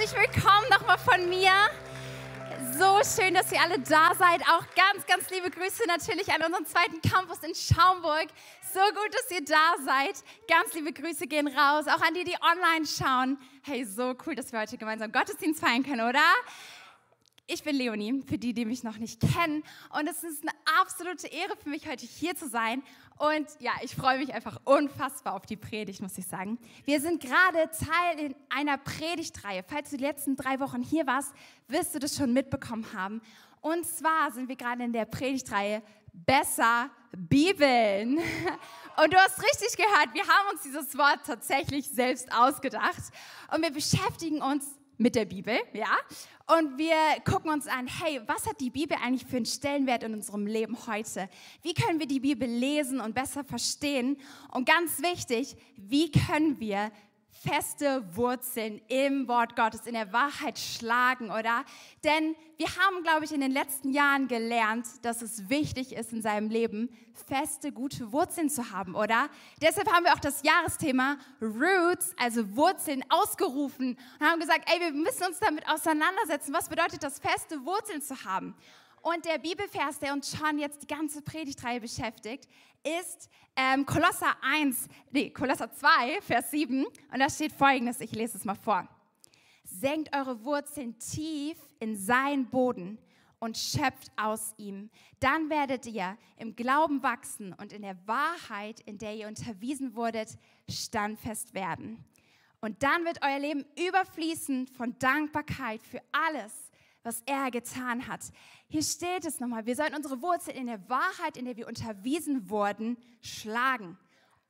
herzlich willkommen nochmal von mir. So schön, dass ihr alle da seid. Auch ganz, ganz liebe Grüße natürlich an unseren zweiten Campus in Schaumburg. So gut, dass ihr da seid. Ganz liebe Grüße gehen raus, auch an die, die online schauen. Hey, so cool, dass wir heute gemeinsam Gottesdienst feiern können, oder? Ich bin Leonie, für die, die mich noch nicht kennen. Und es ist eine absolute Ehre für mich, heute hier zu sein. Und ja, ich freue mich einfach unfassbar auf die Predigt, muss ich sagen. Wir sind gerade Teil in einer Predigtreihe. Falls du die letzten drei Wochen hier warst, wirst du das schon mitbekommen haben. Und zwar sind wir gerade in der Predigtreihe Besser Bibeln. Und du hast richtig gehört, wir haben uns dieses Wort tatsächlich selbst ausgedacht. Und wir beschäftigen uns mit der Bibel, ja. Und wir gucken uns an, hey, was hat die Bibel eigentlich für einen Stellenwert in unserem Leben heute? Wie können wir die Bibel lesen und besser verstehen? Und ganz wichtig, wie können wir feste Wurzeln im Wort Gottes, in der Wahrheit schlagen, oder? Denn wir haben, glaube ich, in den letzten Jahren gelernt, dass es wichtig ist in seinem Leben, feste, gute Wurzeln zu haben, oder? Deshalb haben wir auch das Jahresthema Roots, also Wurzeln, ausgerufen und haben gesagt, ey, wir müssen uns damit auseinandersetzen. Was bedeutet das, feste Wurzeln zu haben? Und der Bibelvers, der uns schon jetzt die ganze Predigtreihe beschäftigt, ist ähm, Kolosser 1, nee, Kolosser 2, Vers 7. Und da steht folgendes, ich lese es mal vor. Senkt eure Wurzeln tief in seinen Boden und schöpft aus ihm. Dann werdet ihr im Glauben wachsen und in der Wahrheit, in der ihr unterwiesen wurdet, standfest werden. Und dann wird euer Leben überfließen von Dankbarkeit für alles, was er getan hat. Hier steht es nochmal, wir sollten unsere Wurzeln in der Wahrheit, in der wir unterwiesen wurden, schlagen.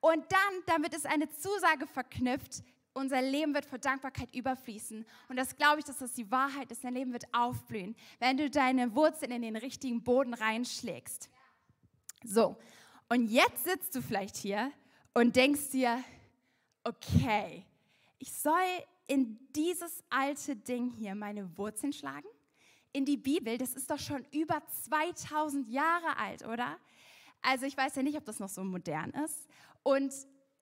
Und dann, damit ist eine Zusage verknüpft, unser Leben wird vor Dankbarkeit überfließen. Und das glaube ich, dass das die Wahrheit ist. Dein Leben wird aufblühen, wenn du deine Wurzeln in den richtigen Boden reinschlägst. So, und jetzt sitzt du vielleicht hier und denkst dir, okay, ich soll in dieses alte Ding hier meine Wurzeln schlagen? In die Bibel, das ist doch schon über 2000 Jahre alt, oder? Also ich weiß ja nicht, ob das noch so modern ist. Und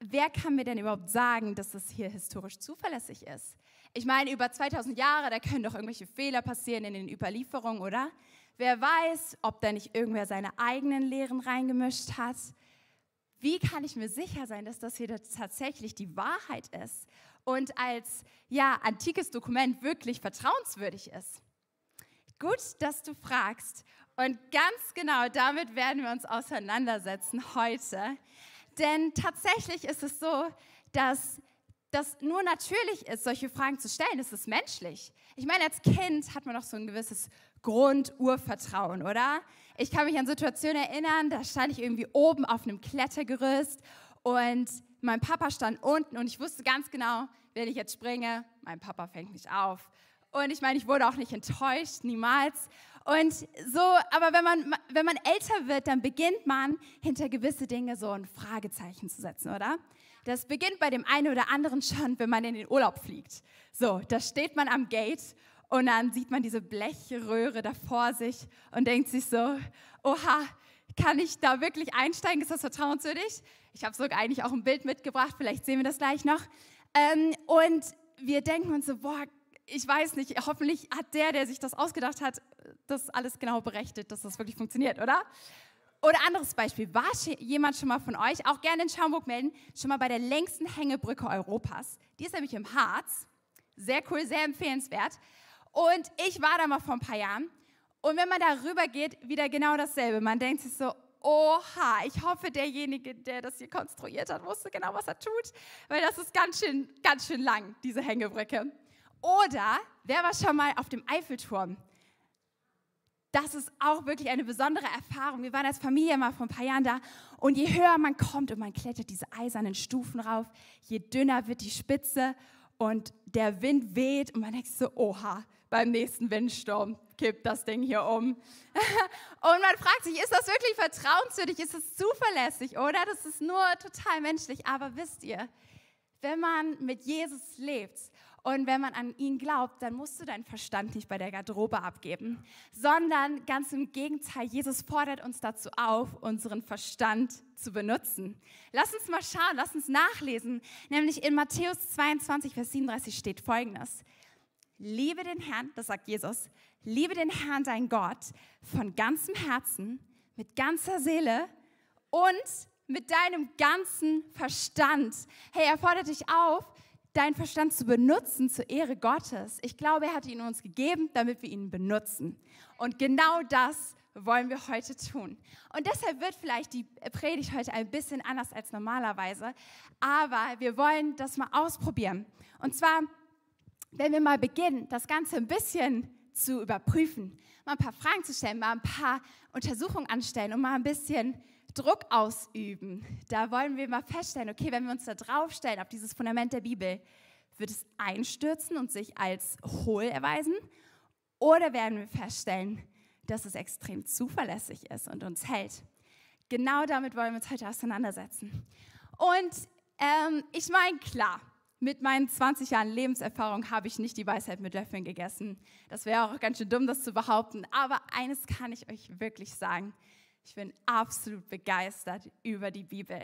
wer kann mir denn überhaupt sagen, dass das hier historisch zuverlässig ist? Ich meine, über 2000 Jahre, da können doch irgendwelche Fehler passieren in den Überlieferungen, oder? Wer weiß, ob da nicht irgendwer seine eigenen Lehren reingemischt hat? Wie kann ich mir sicher sein, dass das hier tatsächlich die Wahrheit ist und als ja, antikes Dokument wirklich vertrauenswürdig ist? Gut, dass du fragst. Und ganz genau damit werden wir uns auseinandersetzen heute. Denn tatsächlich ist es so, dass das nur natürlich ist, solche Fragen zu stellen. Es ist menschlich. Ich meine, als Kind hat man noch so ein gewisses Grundurvertrauen, oder? Ich kann mich an Situationen erinnern, da stand ich irgendwie oben auf einem Klettergerüst und mein Papa stand unten und ich wusste ganz genau, wenn ich jetzt springe, mein Papa fängt mich auf. Und ich meine, ich wurde auch nicht enttäuscht, niemals. Und so, aber wenn man, wenn man älter wird, dann beginnt man hinter gewisse Dinge so ein Fragezeichen zu setzen, oder? Das beginnt bei dem einen oder anderen schon, wenn man in den Urlaub fliegt. So, da steht man am Gate und dann sieht man diese Blechröhre da vor sich und denkt sich so, oha, kann ich da wirklich einsteigen? Ist das vertrauenswürdig? Ich habe sogar eigentlich auch ein Bild mitgebracht, vielleicht sehen wir das gleich noch. Ähm, und wir denken uns so, boah, ich weiß nicht, hoffentlich hat der, der sich das ausgedacht hat, das alles genau berechnet, dass das wirklich funktioniert, oder? Oder anderes Beispiel, war jemand schon mal von euch, auch gerne in Schaumburg melden, schon mal bei der längsten Hängebrücke Europas? Die ist nämlich im Harz. Sehr cool, sehr empfehlenswert. Und ich war da mal vor ein paar Jahren. Und wenn man da rüber geht, wieder genau dasselbe. Man denkt sich so, oha, ich hoffe, derjenige, der das hier konstruiert hat, wusste genau, was er tut. Weil das ist ganz schön, ganz schön lang, diese Hängebrücke. Oder wer war schon mal auf dem Eiffelturm? Das ist auch wirklich eine besondere Erfahrung. Wir waren als Familie mal vor ein paar Jahren da und je höher man kommt und man klettert diese eisernen Stufen rauf, je dünner wird die Spitze und der Wind weht und man denkt so, oha, beim nächsten Windsturm kippt das Ding hier um. und man fragt sich, ist das wirklich vertrauenswürdig? Ist es zuverlässig, oder? Das ist nur total menschlich. Aber wisst ihr, wenn man mit Jesus lebt und wenn man an ihn glaubt, dann musst du deinen Verstand nicht bei der Garderobe abgeben, sondern ganz im Gegenteil, Jesus fordert uns dazu auf, unseren Verstand zu benutzen. Lass uns mal schauen, lass uns nachlesen. Nämlich in Matthäus 22, Vers 37 steht folgendes. liebe den Herrn, das sagt Jesus, liebe den Herrn, dein Gott, von ganzem Herzen, mit ganzer Seele und mit deinem ganzen Verstand. Hey, er fordert dich auf, deinen Verstand zu benutzen zur Ehre Gottes. Ich glaube, er hat ihn uns gegeben, damit wir ihn benutzen. Und genau das wollen wir heute tun. Und deshalb wird vielleicht die Predigt heute ein bisschen anders als normalerweise, aber wir wollen das mal ausprobieren. Und zwar, wenn wir mal beginnen, das Ganze ein bisschen zu überprüfen, mal ein paar Fragen zu stellen, mal ein paar Untersuchungen anstellen und mal ein bisschen Druck ausüben. Da wollen wir mal feststellen, okay, wenn wir uns da draufstellen auf dieses Fundament der Bibel, wird es einstürzen und sich als hohl erweisen? Oder werden wir feststellen, dass es extrem zuverlässig ist und uns hält? Genau damit wollen wir uns heute auseinandersetzen. Und ähm, ich meine, klar, mit meinen 20 Jahren Lebenserfahrung habe ich nicht die Weisheit mit Löffeln gegessen. Das wäre auch ganz schön dumm, das zu behaupten. Aber eines kann ich euch wirklich sagen. Ich bin absolut begeistert über die Bibel.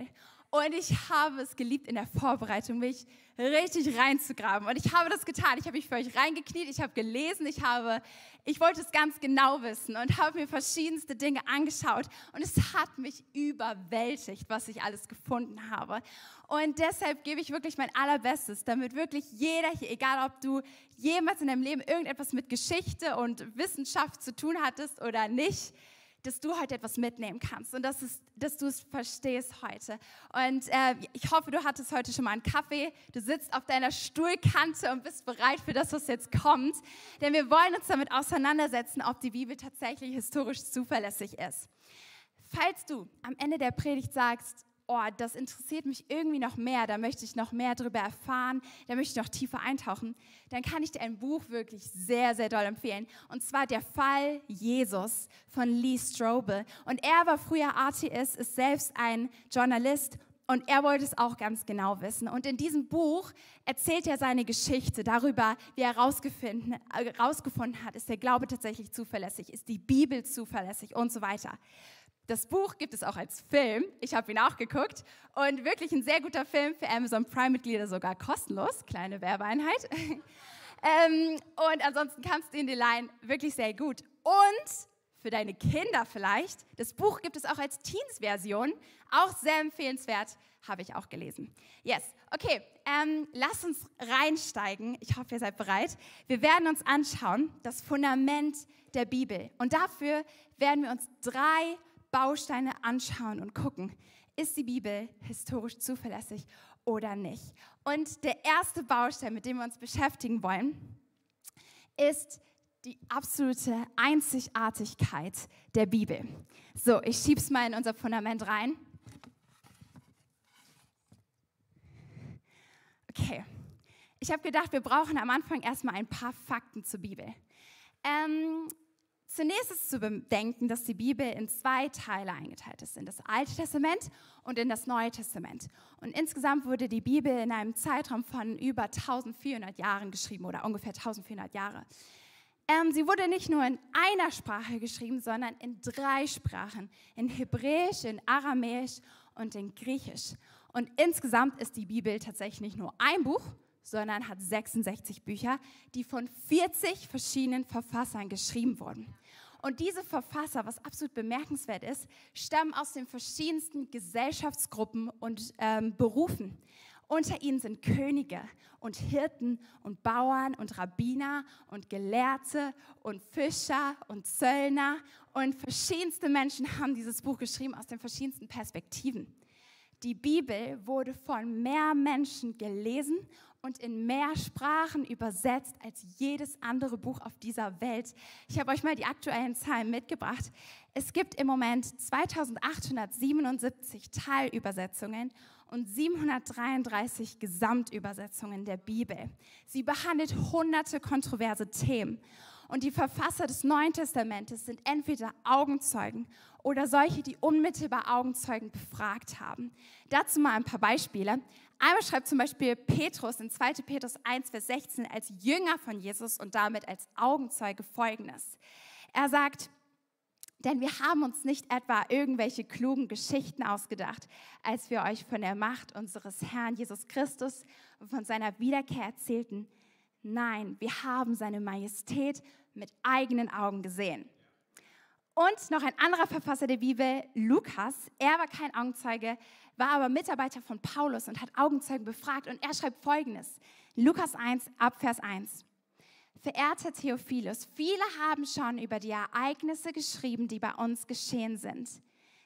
Und ich habe es geliebt, in der Vorbereitung mich richtig reinzugraben. Und ich habe das getan. Ich habe mich für euch reingekniet, ich habe gelesen, ich, habe, ich wollte es ganz genau wissen und habe mir verschiedenste Dinge angeschaut. Und es hat mich überwältigt, was ich alles gefunden habe. Und deshalb gebe ich wirklich mein Allerbestes, damit wirklich jeder hier, egal ob du jemals in deinem Leben irgendetwas mit Geschichte und Wissenschaft zu tun hattest oder nicht, dass du heute etwas mitnehmen kannst und dass, es, dass du es verstehst heute. Und äh, ich hoffe, du hattest heute schon mal einen Kaffee. Du sitzt auf deiner Stuhlkante und bist bereit für das, was jetzt kommt. Denn wir wollen uns damit auseinandersetzen, ob die Bibel tatsächlich historisch zuverlässig ist. Falls du am Ende der Predigt sagst, oh, das interessiert mich irgendwie noch mehr, da möchte ich noch mehr darüber erfahren, da möchte ich noch tiefer eintauchen, dann kann ich dir ein Buch wirklich sehr, sehr doll empfehlen. Und zwar Der Fall Jesus von Lee Strobel. Und er war früher Atheist, ist selbst ein Journalist und er wollte es auch ganz genau wissen. Und in diesem Buch erzählt er seine Geschichte darüber, wie er herausgefunden, herausgefunden hat, ist der Glaube tatsächlich zuverlässig, ist die Bibel zuverlässig und so weiter. Das Buch gibt es auch als Film. Ich habe ihn auch geguckt und wirklich ein sehr guter Film für Amazon Prime-Mitglieder sogar kostenlos. Kleine Werbeeinheit. ähm, und ansonsten kannst du ihn die leihen. Wirklich sehr gut. Und für deine Kinder vielleicht. Das Buch gibt es auch als Teens-Version. Auch sehr empfehlenswert. Habe ich auch gelesen. Yes. Okay, ähm, lass uns reinsteigen. Ich hoffe, ihr seid bereit. Wir werden uns anschauen, das Fundament der Bibel. Und dafür werden wir uns drei Bausteine anschauen und gucken, ist die Bibel historisch zuverlässig oder nicht. Und der erste Baustein, mit dem wir uns beschäftigen wollen, ist die absolute Einzigartigkeit der Bibel. So, ich schiebe es mal in unser Fundament rein. Okay, ich habe gedacht, wir brauchen am Anfang erstmal ein paar Fakten zur Bibel. Ähm, Zunächst ist zu bedenken, dass die Bibel in zwei Teile eingeteilt ist, in das Alte Testament und in das Neue Testament. Und insgesamt wurde die Bibel in einem Zeitraum von über 1400 Jahren geschrieben oder ungefähr 1400 Jahre. Ähm, sie wurde nicht nur in einer Sprache geschrieben, sondern in drei Sprachen, in Hebräisch, in Aramäisch und in Griechisch. Und insgesamt ist die Bibel tatsächlich nicht nur ein Buch, sondern hat 66 Bücher, die von 40 verschiedenen Verfassern geschrieben wurden. Und diese Verfasser, was absolut bemerkenswert ist, stammen aus den verschiedensten Gesellschaftsgruppen und ähm, Berufen. Unter ihnen sind Könige und Hirten und Bauern und Rabbiner und Gelehrte und Fischer und Zöllner und verschiedenste Menschen haben dieses Buch geschrieben aus den verschiedensten Perspektiven. Die Bibel wurde von mehr Menschen gelesen und in mehr Sprachen übersetzt als jedes andere Buch auf dieser Welt. Ich habe euch mal die aktuellen Zahlen mitgebracht. Es gibt im Moment 2877 Teilübersetzungen und 733 Gesamtübersetzungen der Bibel. Sie behandelt hunderte kontroverse Themen. Und die Verfasser des Neuen Testamentes sind entweder Augenzeugen oder solche, die unmittelbar Augenzeugen befragt haben. Dazu mal ein paar Beispiele. Einmal schreibt zum Beispiel Petrus in 2. Petrus 1, Vers 16 als Jünger von Jesus und damit als Augenzeuge Folgendes. Er sagt, denn wir haben uns nicht etwa irgendwelche klugen Geschichten ausgedacht, als wir euch von der Macht unseres Herrn Jesus Christus und von seiner Wiederkehr erzählten. Nein, wir haben seine Majestät mit eigenen Augen gesehen. Und noch ein anderer Verfasser der Bibel, Lukas, er war kein Augenzeuge, war aber Mitarbeiter von Paulus und hat Augenzeugen befragt und er schreibt folgendes. Lukas 1 ab Vers 1. Verehrter Theophilus, viele haben schon über die Ereignisse geschrieben, die bei uns geschehen sind.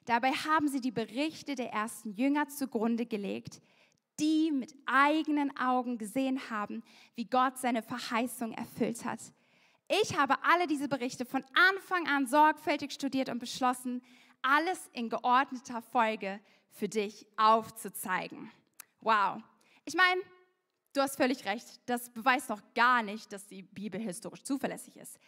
Dabei haben sie die Berichte der ersten Jünger zugrunde gelegt, die mit eigenen Augen gesehen haben, wie Gott seine Verheißung erfüllt hat. Ich habe alle diese Berichte von Anfang an sorgfältig studiert und beschlossen, alles in geordneter Folge für dich aufzuzeigen. Wow. Ich meine, du hast völlig recht, das beweist noch gar nicht, dass die Bibel historisch zuverlässig ist.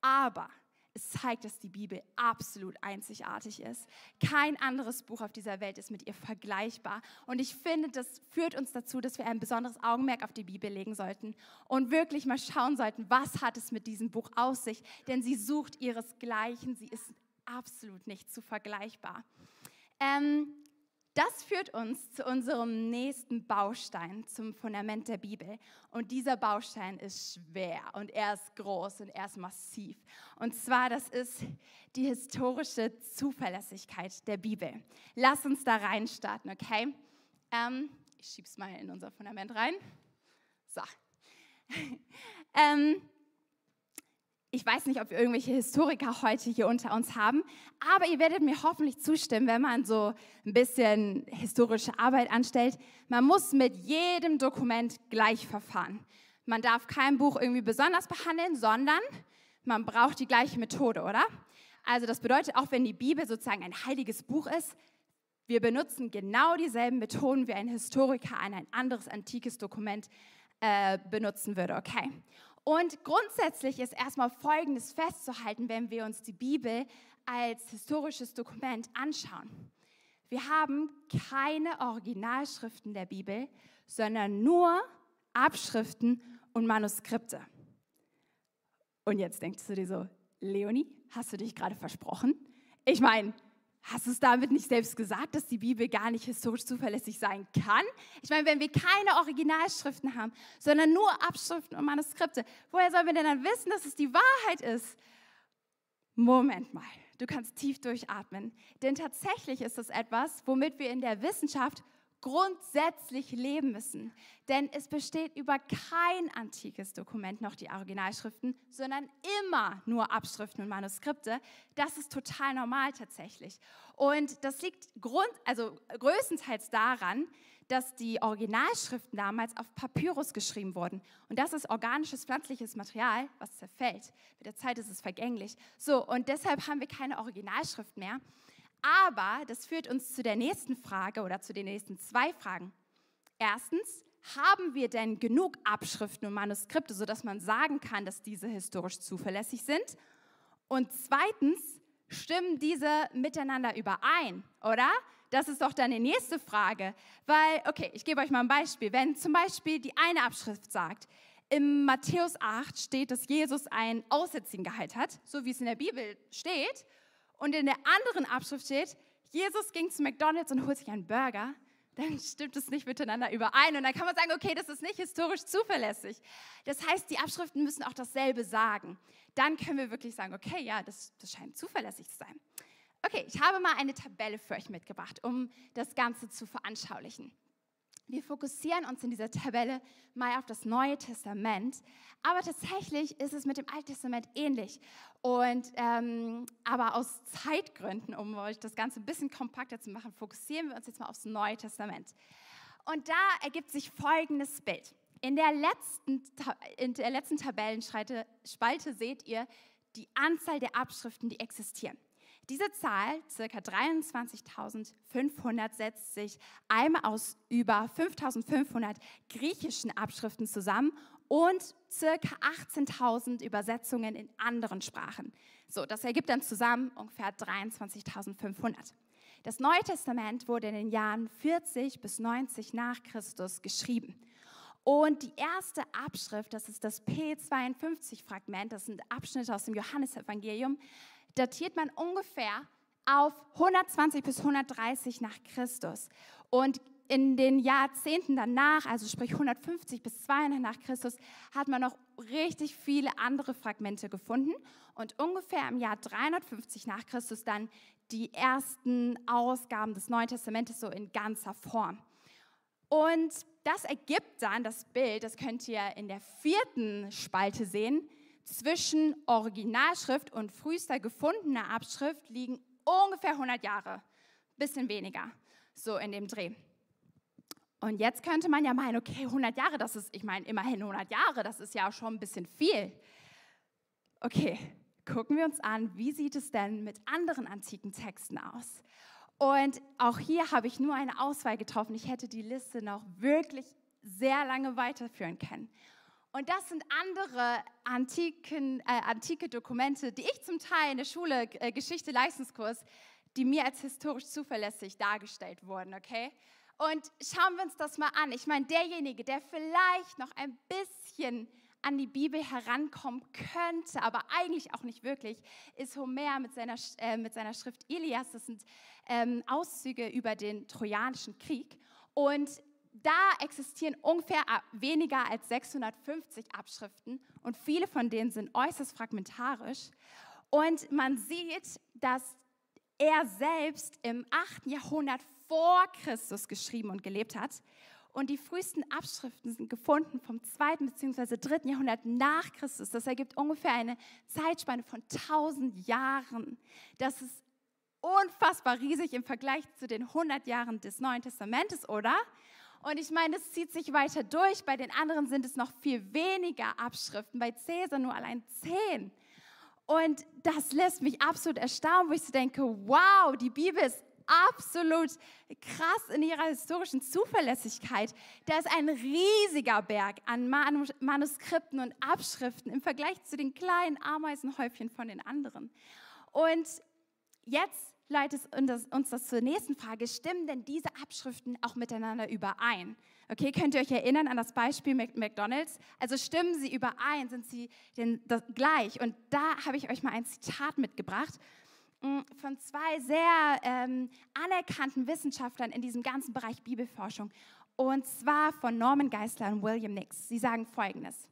Aber es zeigt, dass die Bibel absolut einzigartig ist. Kein anderes Buch auf dieser Welt ist mit ihr vergleichbar. Und ich finde, das führt uns dazu, dass wir ein besonderes Augenmerk auf die Bibel legen sollten und wirklich mal schauen sollten, was hat es mit diesem Buch aus sich. Denn sie sucht ihresgleichen, sie ist absolut nicht zu vergleichbar. Ähm, das führt uns zu unserem nächsten Baustein, zum Fundament der Bibel. Und dieser Baustein ist schwer und er ist groß und er ist massiv. Und zwar, das ist die historische Zuverlässigkeit der Bibel. Lass uns da reinstarten, okay? Ähm, ich schieb's mal in unser Fundament rein. So. ähm, ich weiß nicht, ob wir irgendwelche Historiker heute hier unter uns haben, aber ihr werdet mir hoffentlich zustimmen, wenn man so ein bisschen historische Arbeit anstellt. Man muss mit jedem Dokument gleich verfahren. Man darf kein Buch irgendwie besonders behandeln, sondern man braucht die gleiche Methode, oder? Also das bedeutet, auch wenn die Bibel sozusagen ein heiliges Buch ist, wir benutzen genau dieselben Methoden, wie ein Historiker ein, ein anderes antikes Dokument äh, benutzen würde, okay? Und grundsätzlich ist erstmal Folgendes festzuhalten, wenn wir uns die Bibel als historisches Dokument anschauen. Wir haben keine Originalschriften der Bibel, sondern nur Abschriften und Manuskripte. Und jetzt denkst du dir so, Leonie, hast du dich gerade versprochen? Ich meine, Hast du es damit nicht selbst gesagt, dass die Bibel gar nicht historisch zuverlässig sein kann? Ich meine, wenn wir keine Originalschriften haben, sondern nur Abschriften und Manuskripte, woher sollen wir denn dann wissen, dass es die Wahrheit ist? Moment mal, du kannst tief durchatmen. Denn tatsächlich ist es etwas, womit wir in der Wissenschaft grundsätzlich leben müssen. Denn es besteht über kein antikes Dokument noch die Originalschriften, sondern immer nur Abschriften und Manuskripte. Das ist total normal tatsächlich. Und das liegt grund, also größtenteils daran, dass die Originalschriften damals auf Papyrus geschrieben wurden. Und das ist organisches pflanzliches Material, was zerfällt. Mit der Zeit ist es vergänglich. So, und deshalb haben wir keine Originalschrift mehr. Aber das führt uns zu der nächsten Frage oder zu den nächsten zwei Fragen. Erstens, haben wir denn genug Abschriften und Manuskripte, sodass man sagen kann, dass diese historisch zuverlässig sind? Und zweitens, stimmen diese miteinander überein, oder? Das ist doch dann die nächste Frage. Weil, okay, ich gebe euch mal ein Beispiel. Wenn zum Beispiel die eine Abschrift sagt, im Matthäus 8 steht, dass Jesus einen Aussätzigen geheilt hat, so wie es in der Bibel steht, und in der anderen Abschrift steht, Jesus ging zu McDonald's und holt sich einen Burger, dann stimmt es nicht miteinander überein. Und dann kann man sagen, okay, das ist nicht historisch zuverlässig. Das heißt, die Abschriften müssen auch dasselbe sagen. Dann können wir wirklich sagen, okay, ja, das, das scheint zuverlässig zu sein. Okay, ich habe mal eine Tabelle für euch mitgebracht, um das Ganze zu veranschaulichen. Wir fokussieren uns in dieser Tabelle mal auf das Neue Testament, aber tatsächlich ist es mit dem Alten Testament ähnlich. Und ähm, aber aus Zeitgründen, um euch das Ganze ein bisschen kompakter zu machen, fokussieren wir uns jetzt mal aufs Neue Testament. Und da ergibt sich folgendes Bild. In der letzten, in der letzten Tabellenspalte seht ihr die Anzahl der Abschriften, die existieren. Diese Zahl, ca. 23.500, setzt sich einmal aus über 5.500 griechischen Abschriften zusammen und ca. 18.000 Übersetzungen in anderen Sprachen. So, das ergibt dann zusammen ungefähr 23.500. Das Neue Testament wurde in den Jahren 40 bis 90 nach Christus geschrieben. Und die erste Abschrift, das ist das P52-Fragment, das sind Abschnitte aus dem Johannesevangelium, datiert man ungefähr auf 120 bis 130 nach Christus. Und in den Jahrzehnten danach, also sprich 150 bis 200 nach Christus, hat man noch richtig viele andere Fragmente gefunden und ungefähr im Jahr 350 nach Christus dann die ersten Ausgaben des Neuen Testamentes so in ganzer Form. Und das ergibt dann das Bild, das könnt ihr in der vierten Spalte sehen, zwischen Originalschrift und frühester gefundener Abschrift liegen ungefähr 100 Jahre, bisschen weniger, so in dem Dreh. Und jetzt könnte man ja meinen, okay, 100 Jahre, das ist, ich meine, immerhin 100 Jahre, das ist ja schon ein bisschen viel. Okay, gucken wir uns an, wie sieht es denn mit anderen antiken Texten aus? Und auch hier habe ich nur eine Auswahl getroffen. Ich hätte die Liste noch wirklich sehr lange weiterführen können. Und das sind andere antiken, äh, antike Dokumente, die ich zum Teil in der Schule, äh, Geschichte, Leistungskurs, die mir als historisch zuverlässig dargestellt wurden, okay? Und schauen wir uns das mal an. Ich meine, derjenige, der vielleicht noch ein bisschen an die Bibel herankommen könnte, aber eigentlich auch nicht wirklich, ist Homer mit seiner, äh, mit seiner Schrift Ilias. Das sind ähm, Auszüge über den Trojanischen Krieg. Und da existieren ungefähr äh, weniger als 650 Abschriften und viele von denen sind äußerst fragmentarisch. Und man sieht, dass er selbst im 8. Jahrhundert vor Christus geschrieben und gelebt hat. Und die frühesten Abschriften sind gefunden vom 2. bzw. 3. Jahrhundert nach Christus. Das ergibt ungefähr eine Zeitspanne von 1000 Jahren. Das ist unfassbar riesig im Vergleich zu den 100 Jahren des Neuen Testamentes, oder? Und ich meine, es zieht sich weiter durch. Bei den anderen sind es noch viel weniger Abschriften. Bei Cäsar nur allein zehn. Und das lässt mich absolut erstaunen, wo ich so denke, wow, die Bibel ist absolut krass in ihrer historischen Zuverlässigkeit. Da ist ein riesiger Berg an Manuskripten und Abschriften im Vergleich zu den kleinen Ameisenhäufchen von den anderen. Und jetzt leitet uns das zur nächsten Frage. Stimmen denn diese Abschriften auch miteinander überein? Okay, könnt ihr euch erinnern an das Beispiel McDonald's? Also stimmen sie überein? Sind sie denn gleich? Und da habe ich euch mal ein Zitat mitgebracht mm, von zwei sehr ähm, anerkannten Wissenschaftlern in diesem ganzen Bereich Bibelforschung. Und zwar von Norman Geisler und William Nix. Sie sagen Folgendes.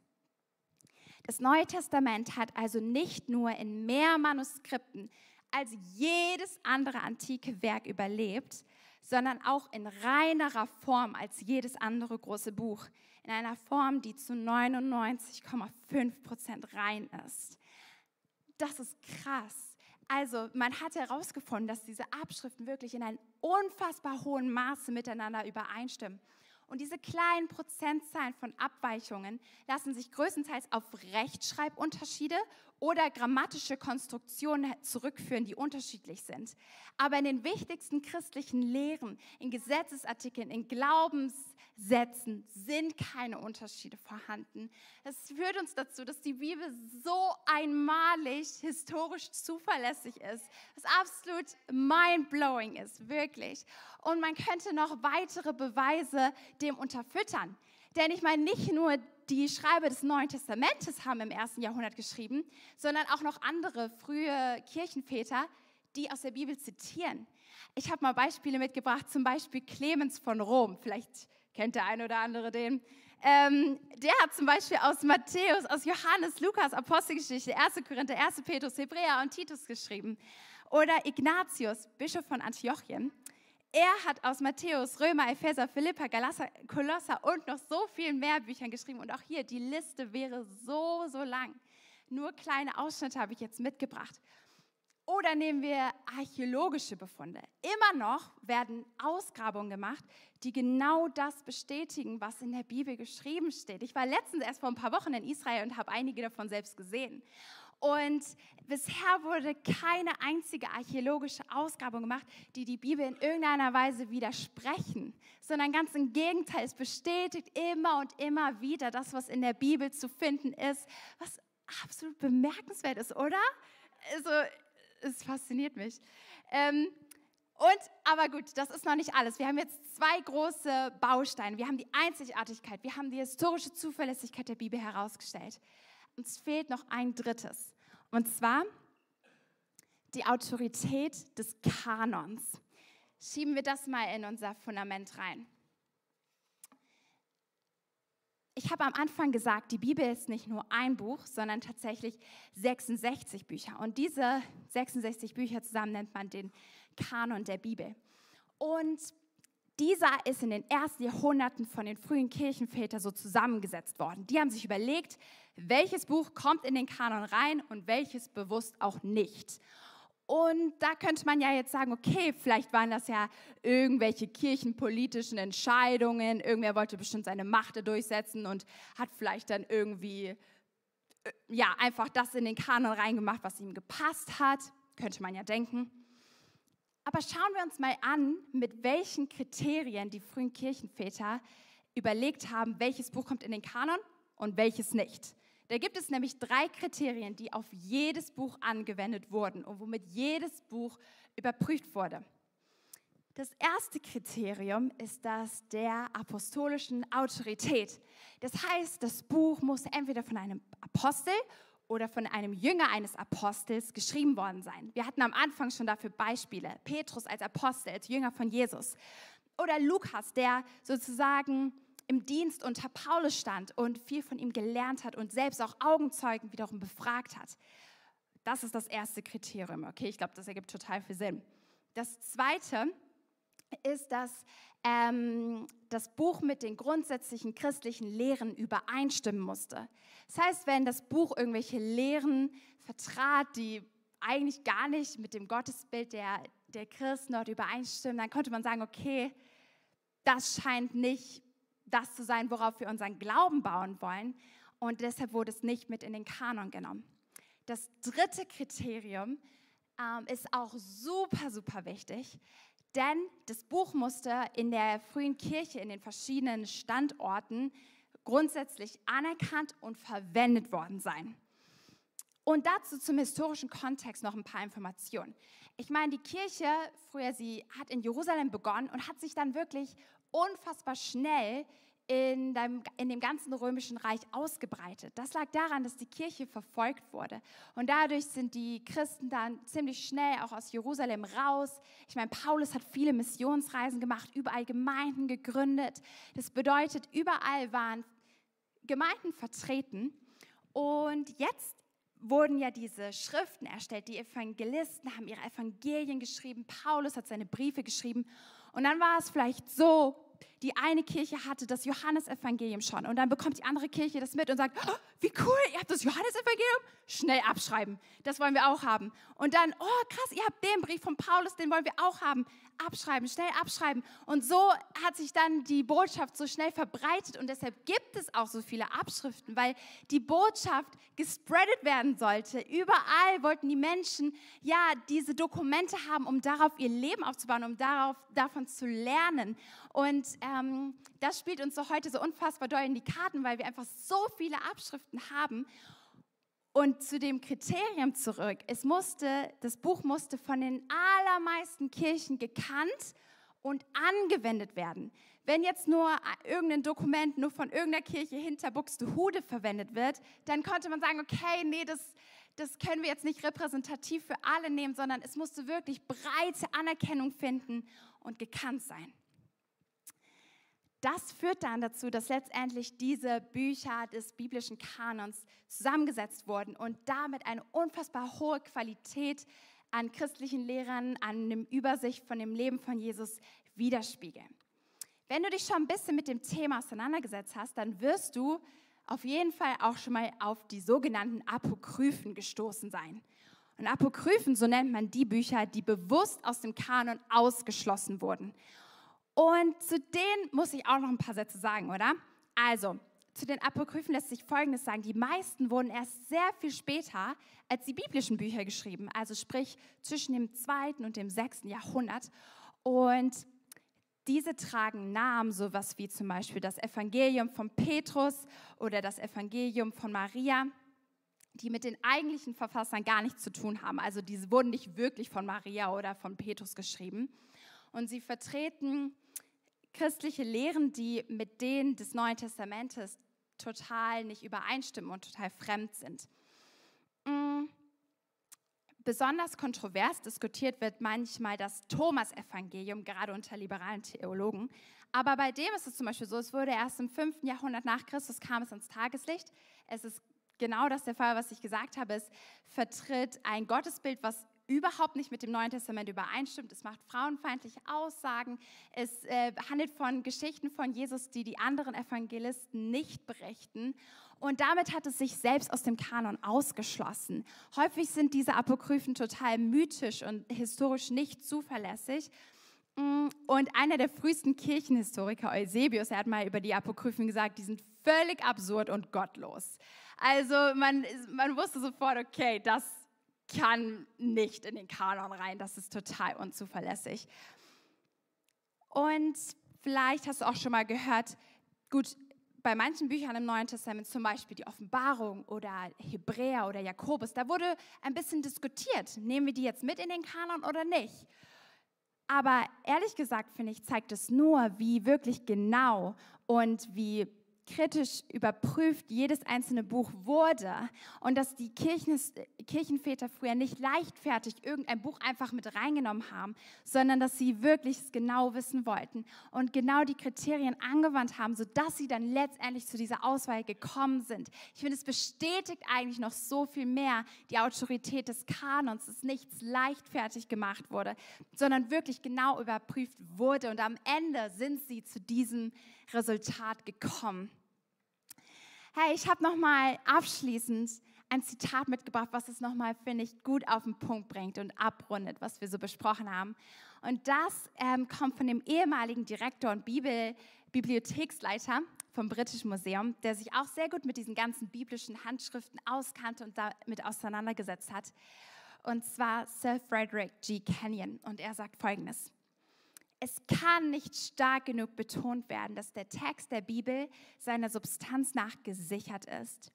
Das Neue Testament hat also nicht nur in mehr Manuskripten als jedes andere antike Werk überlebt, sondern auch in reinerer Form als jedes andere große Buch, in einer Form, die zu 99,5 Prozent rein ist. Das ist krass. Also man hat herausgefunden, dass diese Abschriften wirklich in einem unfassbar hohen Maße miteinander übereinstimmen. Und diese kleinen Prozentzahlen von Abweichungen lassen sich größtenteils auf Rechtschreibunterschiede oder grammatische Konstruktionen zurückführen, die unterschiedlich sind. Aber in den wichtigsten christlichen Lehren, in Gesetzesartikeln, in Glaubenssätzen sind keine Unterschiede vorhanden. Das führt uns dazu, dass die Bibel so einmalig historisch zuverlässig ist, was absolut mind-blowing ist, wirklich. Und man könnte noch weitere Beweise dem unterfüttern. Denn ich meine, nicht nur die Schreiber des Neuen Testamentes haben im ersten Jahrhundert geschrieben, sondern auch noch andere frühe Kirchenväter, die aus der Bibel zitieren. Ich habe mal Beispiele mitgebracht, zum Beispiel Clemens von Rom. Vielleicht kennt der eine oder andere den. Ähm, der hat zum Beispiel aus Matthäus, aus Johannes, Lukas, Apostelgeschichte, 1. Korinther, 1. Petrus, Hebräer und Titus geschrieben. Oder Ignatius, Bischof von Antiochien. Er hat aus Matthäus, Römer, Epheser, Philippa, Galasser, Kolosser und noch so viel mehr Büchern geschrieben. Und auch hier, die Liste wäre so, so lang. Nur kleine Ausschnitte habe ich jetzt mitgebracht. Oder nehmen wir archäologische Befunde. Immer noch werden Ausgrabungen gemacht, die genau das bestätigen, was in der Bibel geschrieben steht. Ich war letztens erst vor ein paar Wochen in Israel und habe einige davon selbst gesehen. Und bisher wurde keine einzige archäologische Ausgrabung gemacht, die die Bibel in irgendeiner Weise widersprechen, sondern ganz im Gegenteil, es bestätigt immer und immer wieder das, was in der Bibel zu finden ist, was absolut bemerkenswert ist, oder? Also, es fasziniert mich. Ähm, und, aber gut, das ist noch nicht alles. Wir haben jetzt zwei große Bausteine. Wir haben die Einzigartigkeit, wir haben die historische Zuverlässigkeit der Bibel herausgestellt uns fehlt noch ein drittes. Und zwar die Autorität des Kanons. Schieben wir das mal in unser Fundament rein. Ich habe am Anfang gesagt, die Bibel ist nicht nur ein Buch, sondern tatsächlich 66 Bücher. Und diese 66 Bücher zusammen nennt man den Kanon der Bibel. Und dieser ist in den ersten Jahrhunderten von den frühen Kirchenvätern so zusammengesetzt worden. Die haben sich überlegt, welches Buch kommt in den Kanon rein und welches bewusst auch nicht. Und da könnte man ja jetzt sagen, okay, vielleicht waren das ja irgendwelche kirchenpolitischen Entscheidungen. Irgendwer wollte bestimmt seine Macht durchsetzen und hat vielleicht dann irgendwie, äh, ja, einfach das in den Kanon reingemacht, was ihm gepasst hat. Könnte man ja denken. Aber schauen wir uns mal an, mit welchen Kriterien die frühen Kirchenväter überlegt haben, welches Buch kommt in den Kanon und welches nicht. Da gibt es nämlich drei Kriterien, die auf jedes Buch angewendet wurden und womit jedes Buch überprüft wurde. Das erste Kriterium ist das der apostolischen Autorität. Das heißt, das Buch muss entweder von einem Apostel oder von einem Jünger eines Apostels geschrieben worden sein. Wir hatten am Anfang schon dafür Beispiele. Petrus als Apostel, als Jünger von Jesus. Oder Lukas, der sozusagen im Dienst unter Paulus stand und viel von ihm gelernt hat und selbst auch Augenzeugen wiederum befragt hat. Das ist das erste Kriterium. Okay, ich glaube, das ergibt total viel Sinn. Das zweite ist, dass ähm, das Buch mit den grundsätzlichen christlichen Lehren übereinstimmen musste. Das heißt, wenn das Buch irgendwelche Lehren vertrat, die eigentlich gar nicht mit dem Gottesbild der, der Christen dort übereinstimmen, dann konnte man sagen, okay, das scheint nicht das zu sein, worauf wir unseren Glauben bauen wollen. Und deshalb wurde es nicht mit in den Kanon genommen. Das dritte Kriterium ähm, ist auch super, super wichtig, denn das Buch musste in der frühen Kirche in den verschiedenen Standorten grundsätzlich anerkannt und verwendet worden sein. Und dazu zum historischen Kontext noch ein paar Informationen. Ich meine, die Kirche früher, sie hat in Jerusalem begonnen und hat sich dann wirklich unfassbar schnell in dem, in dem ganzen römischen Reich ausgebreitet. Das lag daran, dass die Kirche verfolgt wurde. Und dadurch sind die Christen dann ziemlich schnell auch aus Jerusalem raus. Ich meine, Paulus hat viele Missionsreisen gemacht, überall Gemeinden gegründet. Das bedeutet, überall waren Gemeinden vertreten. Und jetzt wurden ja diese Schriften erstellt. Die Evangelisten haben ihre Evangelien geschrieben. Paulus hat seine Briefe geschrieben. Und dann war es vielleicht so, die eine Kirche hatte das Johannesevangelium schon und dann bekommt die andere Kirche das mit und sagt, oh, wie cool, ihr habt das Johannesevangelium? Schnell abschreiben, das wollen wir auch haben. Und dann, oh krass, ihr habt den Brief von Paulus, den wollen wir auch haben. Abschreiben, schnell abschreiben. Und so hat sich dann die Botschaft so schnell verbreitet und deshalb gibt es auch so viele Abschriften, weil die Botschaft gespreadet werden sollte. Überall wollten die Menschen ja diese Dokumente haben, um darauf ihr Leben aufzubauen, um darauf, davon zu lernen. Und ähm, das spielt uns so heute so unfassbar doll in die Karten, weil wir einfach so viele Abschriften haben. Und zu dem Kriterium zurück, es musste, das Buch musste von den allermeisten Kirchen gekannt und angewendet werden. Wenn jetzt nur irgendein Dokument nur von irgendeiner Kirche hinter Buxtehude verwendet wird, dann konnte man sagen, okay, nee, das, das können wir jetzt nicht repräsentativ für alle nehmen, sondern es musste wirklich breite Anerkennung finden und gekannt sein das führt dann dazu, dass letztendlich diese Bücher des biblischen Kanons zusammengesetzt wurden und damit eine unfassbar hohe Qualität an christlichen Lehrern, an dem Übersicht von dem Leben von Jesus widerspiegeln. Wenn du dich schon ein bisschen mit dem Thema auseinandergesetzt hast, dann wirst du auf jeden Fall auch schon mal auf die sogenannten Apokryphen gestoßen sein. Und Apokryphen, so nennt man die Bücher, die bewusst aus dem Kanon ausgeschlossen wurden. Und zu denen muss ich auch noch ein paar Sätze sagen, oder? Also, zu den Apokryphen lässt sich Folgendes sagen. Die meisten wurden erst sehr viel später als die biblischen Bücher geschrieben, also sprich zwischen dem zweiten und dem sechsten Jahrhundert. Und diese tragen Namen, sowas wie zum Beispiel das Evangelium von Petrus oder das Evangelium von Maria, die mit den eigentlichen Verfassern gar nichts zu tun haben. Also diese wurden nicht wirklich von Maria oder von Petrus geschrieben. Und sie vertreten christliche Lehren, die mit denen des Neuen Testamentes total nicht übereinstimmen und total fremd sind. Mm. besonders kontrovers diskutiert wird manchmal das Thomas-Evangelium, gerade unter liberalen Theologen. Aber bei dem ist es zum Beispiel so, es wurde erst im 5. Jahrhundert nach Christus kam es ans Tageslicht. Es ist genau das der Fall, was ich gesagt habe. Es vertritt ein Gottesbild, was überhaupt nicht mit dem Neuen Testament übereinstimmt. Es macht frauenfeindliche Aussagen. Es äh, handelt von Geschichten von Jesus, die die anderen Evangelisten nicht berichten. Und damit hat es sich selbst aus dem Kanon ausgeschlossen. Häufig sind diese Apokryphen total mythisch und historisch nicht zuverlässig. Mm, und einer der frühesten Kirchenhistoriker, Eusebius, er hat mal über die Apokryphen gesagt, die sind völlig absurd und gottlos. Also man, man wusste sofort, okay, das kann nicht in den Kanon rein, das ist total unzuverlässig. Und vielleicht hast du auch schon mal gehört, gut, bei manchen Büchern im Neuen Testament, zum Beispiel die Offenbarung oder Hebräer oder Jakobus, da wurde ein bisschen diskutiert, nehmen wir die jetzt mit in den Kanon oder nicht. Aber ehrlich gesagt, finde ich, zeigt es nur, wie wirklich genau und wie kritisch überprüft jedes einzelne Buch wurde und dass die Kirchen, Kirchenväter früher nicht leichtfertig irgendein Buch einfach mit reingenommen haben, sondern dass sie wirklich es genau wissen wollten und genau die Kriterien angewandt haben, sodass sie dann letztendlich zu dieser Auswahl gekommen sind. Ich finde, es bestätigt eigentlich noch so viel mehr die Autorität des Kanons, dass nichts leichtfertig gemacht wurde, sondern wirklich genau überprüft wurde und am Ende sind sie zu diesem Resultat gekommen. Hey, ich habe noch mal abschließend ein Zitat mitgebracht, was es noch mal finde ich gut auf den Punkt bringt und abrundet, was wir so besprochen haben. Und das ähm, kommt von dem ehemaligen Direktor und Bibel, Bibliotheksleiter vom Britischen Museum, der sich auch sehr gut mit diesen ganzen biblischen Handschriften auskannte und damit auseinandergesetzt hat. Und zwar Sir Frederick G. Kenyon. Und er sagt Folgendes es kann nicht stark genug betont werden, dass der Text der Bibel seiner Substanz nach gesichert ist.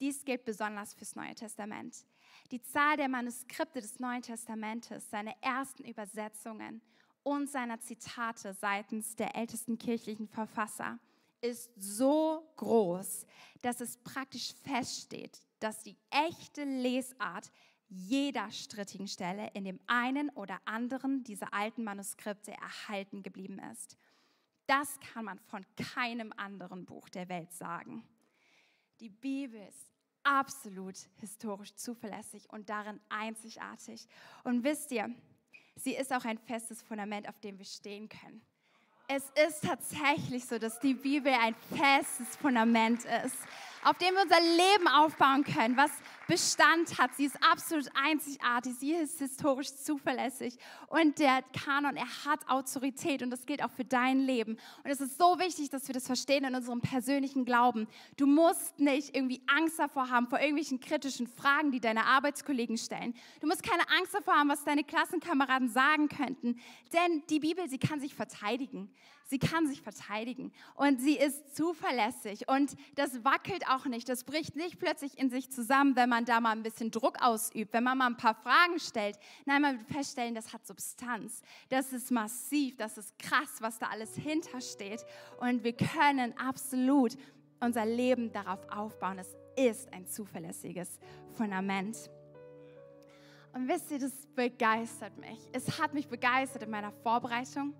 Dies gilt besonders fürs Neue Testament. Die Zahl der Manuskripte des Neuen Testamentes, seine ersten Übersetzungen und seiner Zitate seitens der ältesten kirchlichen Verfasser ist so groß, dass es praktisch feststeht, dass die echte Lesart jeder strittigen Stelle in dem einen oder anderen dieser alten Manuskripte erhalten geblieben ist. Das kann man von keinem anderen Buch der Welt sagen. Die Bibel ist absolut historisch zuverlässig und darin einzigartig. Und wisst ihr, sie ist auch ein festes Fundament, auf dem wir stehen können. Es ist tatsächlich so, dass die Bibel ein festes Fundament ist auf dem wir unser Leben aufbauen können, was Bestand hat. Sie ist absolut einzigartig, sie ist historisch zuverlässig und der Kanon, er hat Autorität und das gilt auch für dein Leben. Und es ist so wichtig, dass wir das verstehen in unserem persönlichen Glauben. Du musst nicht irgendwie Angst davor haben, vor irgendwelchen kritischen Fragen, die deine Arbeitskollegen stellen. Du musst keine Angst davor haben, was deine Klassenkameraden sagen könnten, denn die Bibel, sie kann sich verteidigen. Sie kann sich verteidigen und sie ist zuverlässig und das wackelt auch nicht. Das bricht nicht plötzlich in sich zusammen, wenn man da mal ein bisschen Druck ausübt, wenn man mal ein paar Fragen stellt. Nein, man wird feststellen, das hat Substanz. Das ist massiv, das ist krass, was da alles hintersteht und wir können absolut unser Leben darauf aufbauen. Es ist ein zuverlässiges Fundament. Und wisst ihr, das begeistert mich. Es hat mich begeistert in meiner Vorbereitung.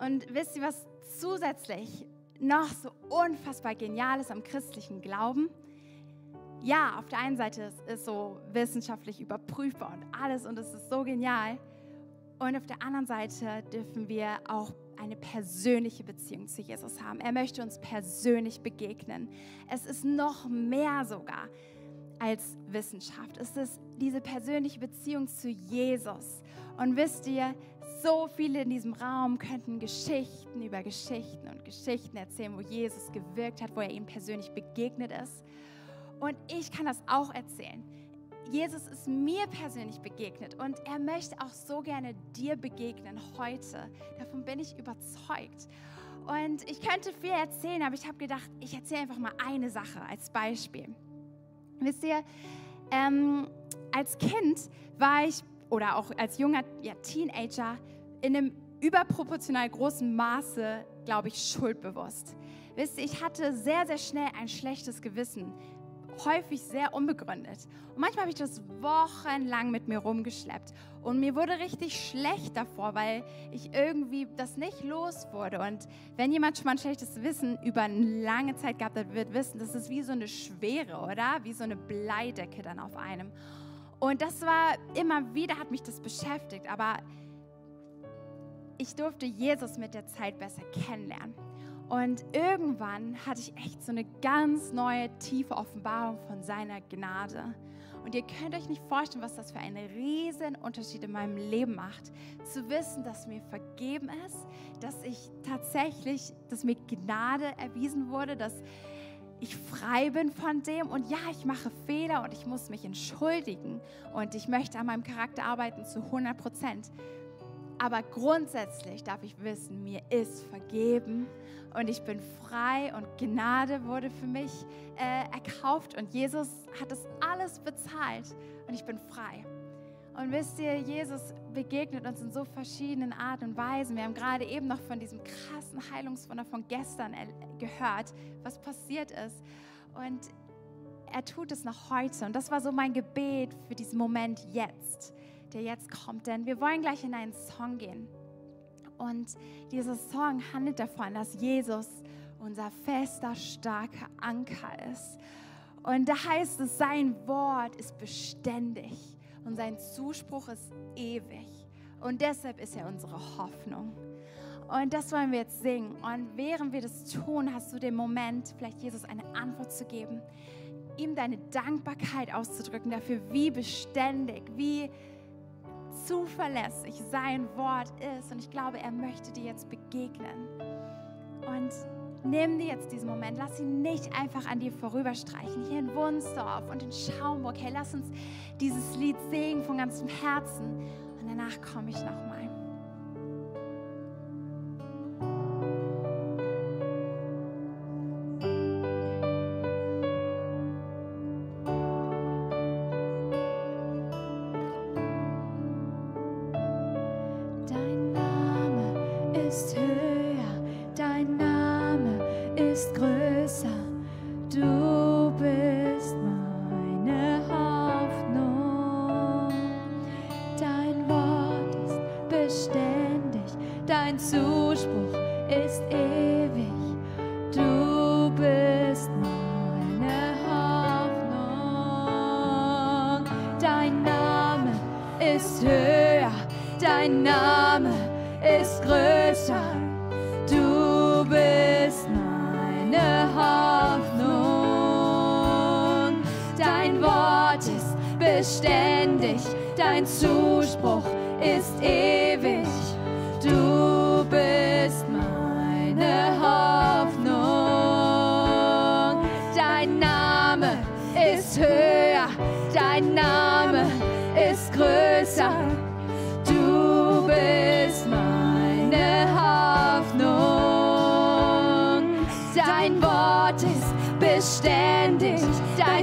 Und wisst ihr, was zusätzlich noch so unfassbar genial ist am christlichen Glauben? Ja, auf der einen Seite ist es so wissenschaftlich überprüfbar und alles und es ist so genial. Und auf der anderen Seite dürfen wir auch eine persönliche Beziehung zu Jesus haben. Er möchte uns persönlich begegnen. Es ist noch mehr sogar als Wissenschaft. Es ist diese persönliche Beziehung zu Jesus. Und wisst ihr, so viele in diesem Raum könnten Geschichten über Geschichten und Geschichten erzählen, wo Jesus gewirkt hat, wo er ihnen persönlich begegnet ist. Und ich kann das auch erzählen. Jesus ist mir persönlich begegnet und er möchte auch so gerne dir begegnen heute. Davon bin ich überzeugt. Und ich könnte viel erzählen, aber ich habe gedacht, ich erzähle einfach mal eine Sache als Beispiel. Wisst ihr, ähm, als Kind war ich oder auch als junger ja, Teenager in einem überproportional großen Maße, glaube ich, schuldbewusst. Wisst ihr, ich hatte sehr, sehr schnell ein schlechtes Gewissen häufig sehr unbegründet. Und manchmal habe ich das wochenlang mit mir rumgeschleppt. Und mir wurde richtig schlecht davor, weil ich irgendwie das nicht los wurde. Und wenn jemand schon mal ein schlechtes Wissen über eine lange Zeit gehabt hat, wird wissen, das ist wie so eine Schwere, oder? Wie so eine Bleidecke dann auf einem. Und das war immer wieder, hat mich das beschäftigt. Aber ich durfte Jesus mit der Zeit besser kennenlernen. Und irgendwann hatte ich echt so eine ganz neue, tiefe Offenbarung von seiner Gnade. Und ihr könnt euch nicht vorstellen, was das für einen riesen Unterschied in meinem Leben macht, zu wissen, dass mir vergeben ist, dass ich tatsächlich, dass mir Gnade erwiesen wurde, dass ich frei bin von dem und ja, ich mache Fehler und ich muss mich entschuldigen und ich möchte an meinem Charakter arbeiten zu 100 Prozent. Aber grundsätzlich darf ich wissen, mir ist vergeben und ich bin frei und Gnade wurde für mich äh, erkauft und Jesus hat das alles bezahlt und ich bin frei. Und wisst ihr, Jesus begegnet uns in so verschiedenen Arten und Weisen. Wir haben gerade eben noch von diesem krassen Heilungswunder von gestern gehört, was passiert ist. Und er tut es noch heute. Und das war so mein Gebet für diesen Moment jetzt, der jetzt kommt. Denn wir wollen gleich in einen Song gehen. Und dieser Song handelt davon, dass Jesus unser fester, starker Anker ist. Und da heißt es, sein Wort ist beständig und sein Zuspruch ist ewig. Und deshalb ist er unsere Hoffnung. Und das wollen wir jetzt singen. Und während wir das tun, hast du den Moment, vielleicht Jesus eine Antwort zu geben, ihm deine Dankbarkeit auszudrücken dafür, wie beständig, wie zuverlässig sein Wort ist. Und ich glaube, er möchte dir jetzt begegnen. Und nimm dir jetzt diesen Moment, lass ihn nicht einfach an dir vorüberstreichen. Hier in Wunsdorf und in Schaumburg. Hey, lass uns dieses Lied singen von ganzem Herzen. Und danach komme ich nochmal. ist höher, dein Name ist größer, du bist meine Hoffnung. Dein Wort ist beständig, dein Zuspruch ist ewig, du bist meine Hoffnung. Dein Name ist höher, dein Name ist bist größer, du bist meine Hoffnung. Dein Wort ist beständig, dein Zuspruch ist ewig. Ich habe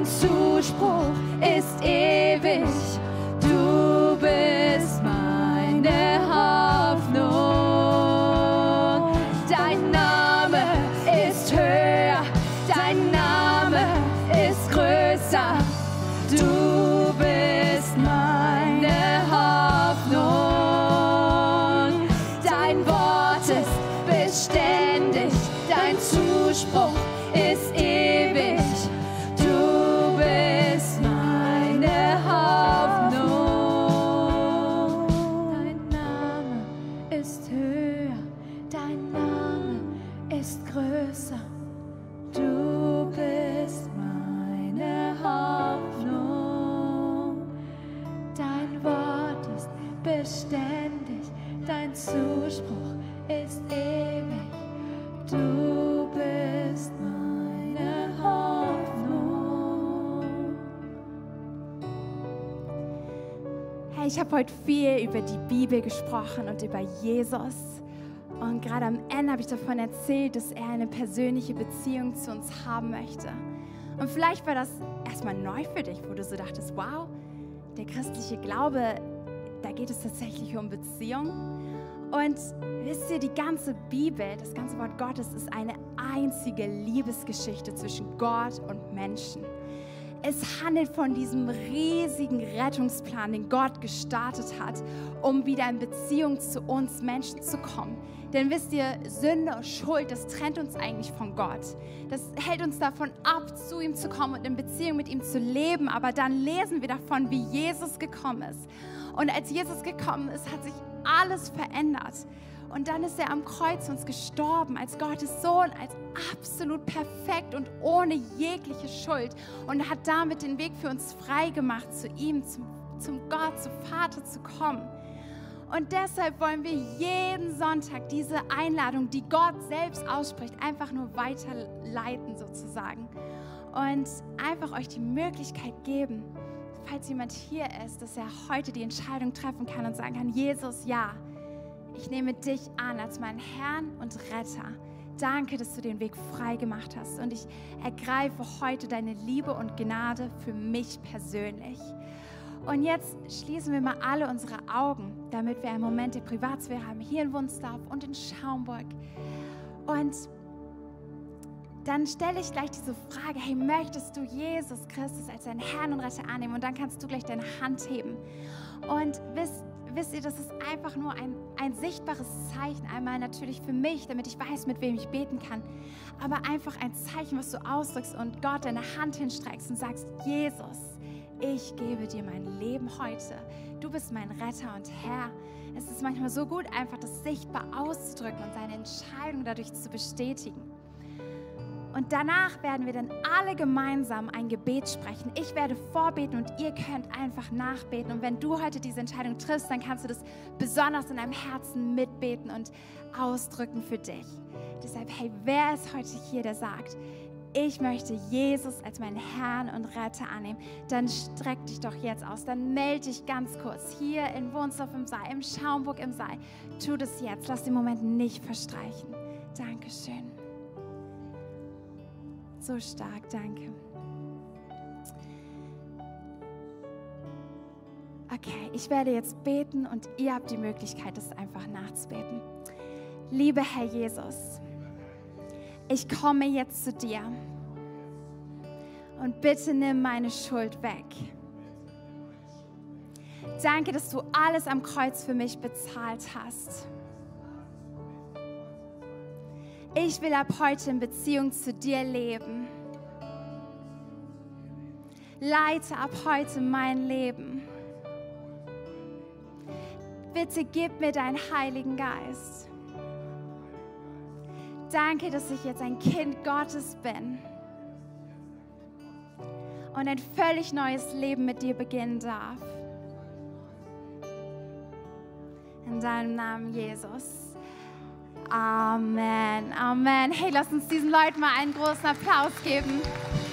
heute viel über die Bibel gesprochen und über Jesus. Und gerade am Ende habe ich davon erzählt, dass er eine persönliche Beziehung zu uns haben möchte. Und vielleicht war das erstmal neu für dich, wo du so dachtest, wow, der christliche Glaube, da geht es tatsächlich um Beziehung. Und wisst ihr, die ganze Bibel, das ganze Wort Gottes ist eine einzige Liebesgeschichte zwischen Gott und Menschen. Es handelt von diesem riesigen Rettungsplan, den Gott gestartet hat, um wieder in Beziehung zu uns Menschen zu kommen. Denn wisst ihr, Sünde und Schuld, das trennt uns eigentlich von Gott. Das hält uns davon ab, zu ihm zu kommen und in Beziehung mit ihm zu leben. Aber dann lesen wir davon, wie Jesus gekommen ist. Und als Jesus gekommen ist, hat sich alles verändert. Und dann ist er am Kreuz uns gestorben als Gottes Sohn, als absolut perfekt und ohne jegliche Schuld. Und hat damit den Weg für uns frei gemacht, zu ihm, zum, zum Gott, zum Vater zu kommen. Und deshalb wollen wir jeden Sonntag diese Einladung, die Gott selbst ausspricht, einfach nur weiterleiten sozusagen. Und einfach euch die Möglichkeit geben, falls jemand hier ist, dass er heute die Entscheidung treffen kann und sagen kann, Jesus, ja, ich nehme dich an als meinen Herrn und Retter. Danke, dass du den Weg frei gemacht hast und ich ergreife heute deine Liebe und Gnade für mich persönlich. Und jetzt schließen wir mal alle unsere Augen, damit wir einen Moment der Privatsphäre haben, hier in Wunsdorf und in Schaumburg. Und dann stelle ich gleich diese Frage, hey, möchtest du Jesus Christus als deinen Herrn und Retter annehmen? Und dann kannst du gleich deine Hand heben. Und wisst, wisst ihr, das ist einfach nur ein, ein sichtbares Zeichen. Einmal natürlich für mich, damit ich weiß, mit wem ich beten kann. Aber einfach ein Zeichen, was du ausdrückst und Gott deine Hand hinstreckst und sagst, Jesus, ich gebe dir mein Leben heute. Du bist mein Retter und Herr. Es ist manchmal so gut, einfach das sichtbar auszudrücken und seine Entscheidung dadurch zu bestätigen. Und danach werden wir dann alle gemeinsam ein Gebet sprechen. Ich werde vorbeten und ihr könnt einfach nachbeten. Und wenn du heute diese Entscheidung triffst, dann kannst du das besonders in deinem Herzen mitbeten und ausdrücken für dich. Deshalb, hey, wer ist heute hier, der sagt, ich möchte Jesus als meinen Herrn und Retter annehmen, dann streck dich doch jetzt aus. Dann melde dich ganz kurz hier in Wohnsdorf im Saal, im Schaumburg im Saal. Tu das jetzt. Lass den Moment nicht verstreichen. Dankeschön. So stark, danke. Okay, ich werde jetzt beten und ihr habt die Möglichkeit, es einfach nachzubeten. Lieber Herr Jesus, ich komme jetzt zu dir und bitte nimm meine Schuld weg. Danke, dass du alles am Kreuz für mich bezahlt hast. Ich will ab heute in Beziehung zu dir leben. Leite ab heute mein Leben. Bitte gib mir deinen Heiligen Geist. Danke, dass ich jetzt ein Kind Gottes bin und ein völlig neues Leben mit dir beginnen darf. In deinem Namen, Jesus. Amen. Amen. Hey, lass uns diesen Leuten mal einen großen Applaus geben.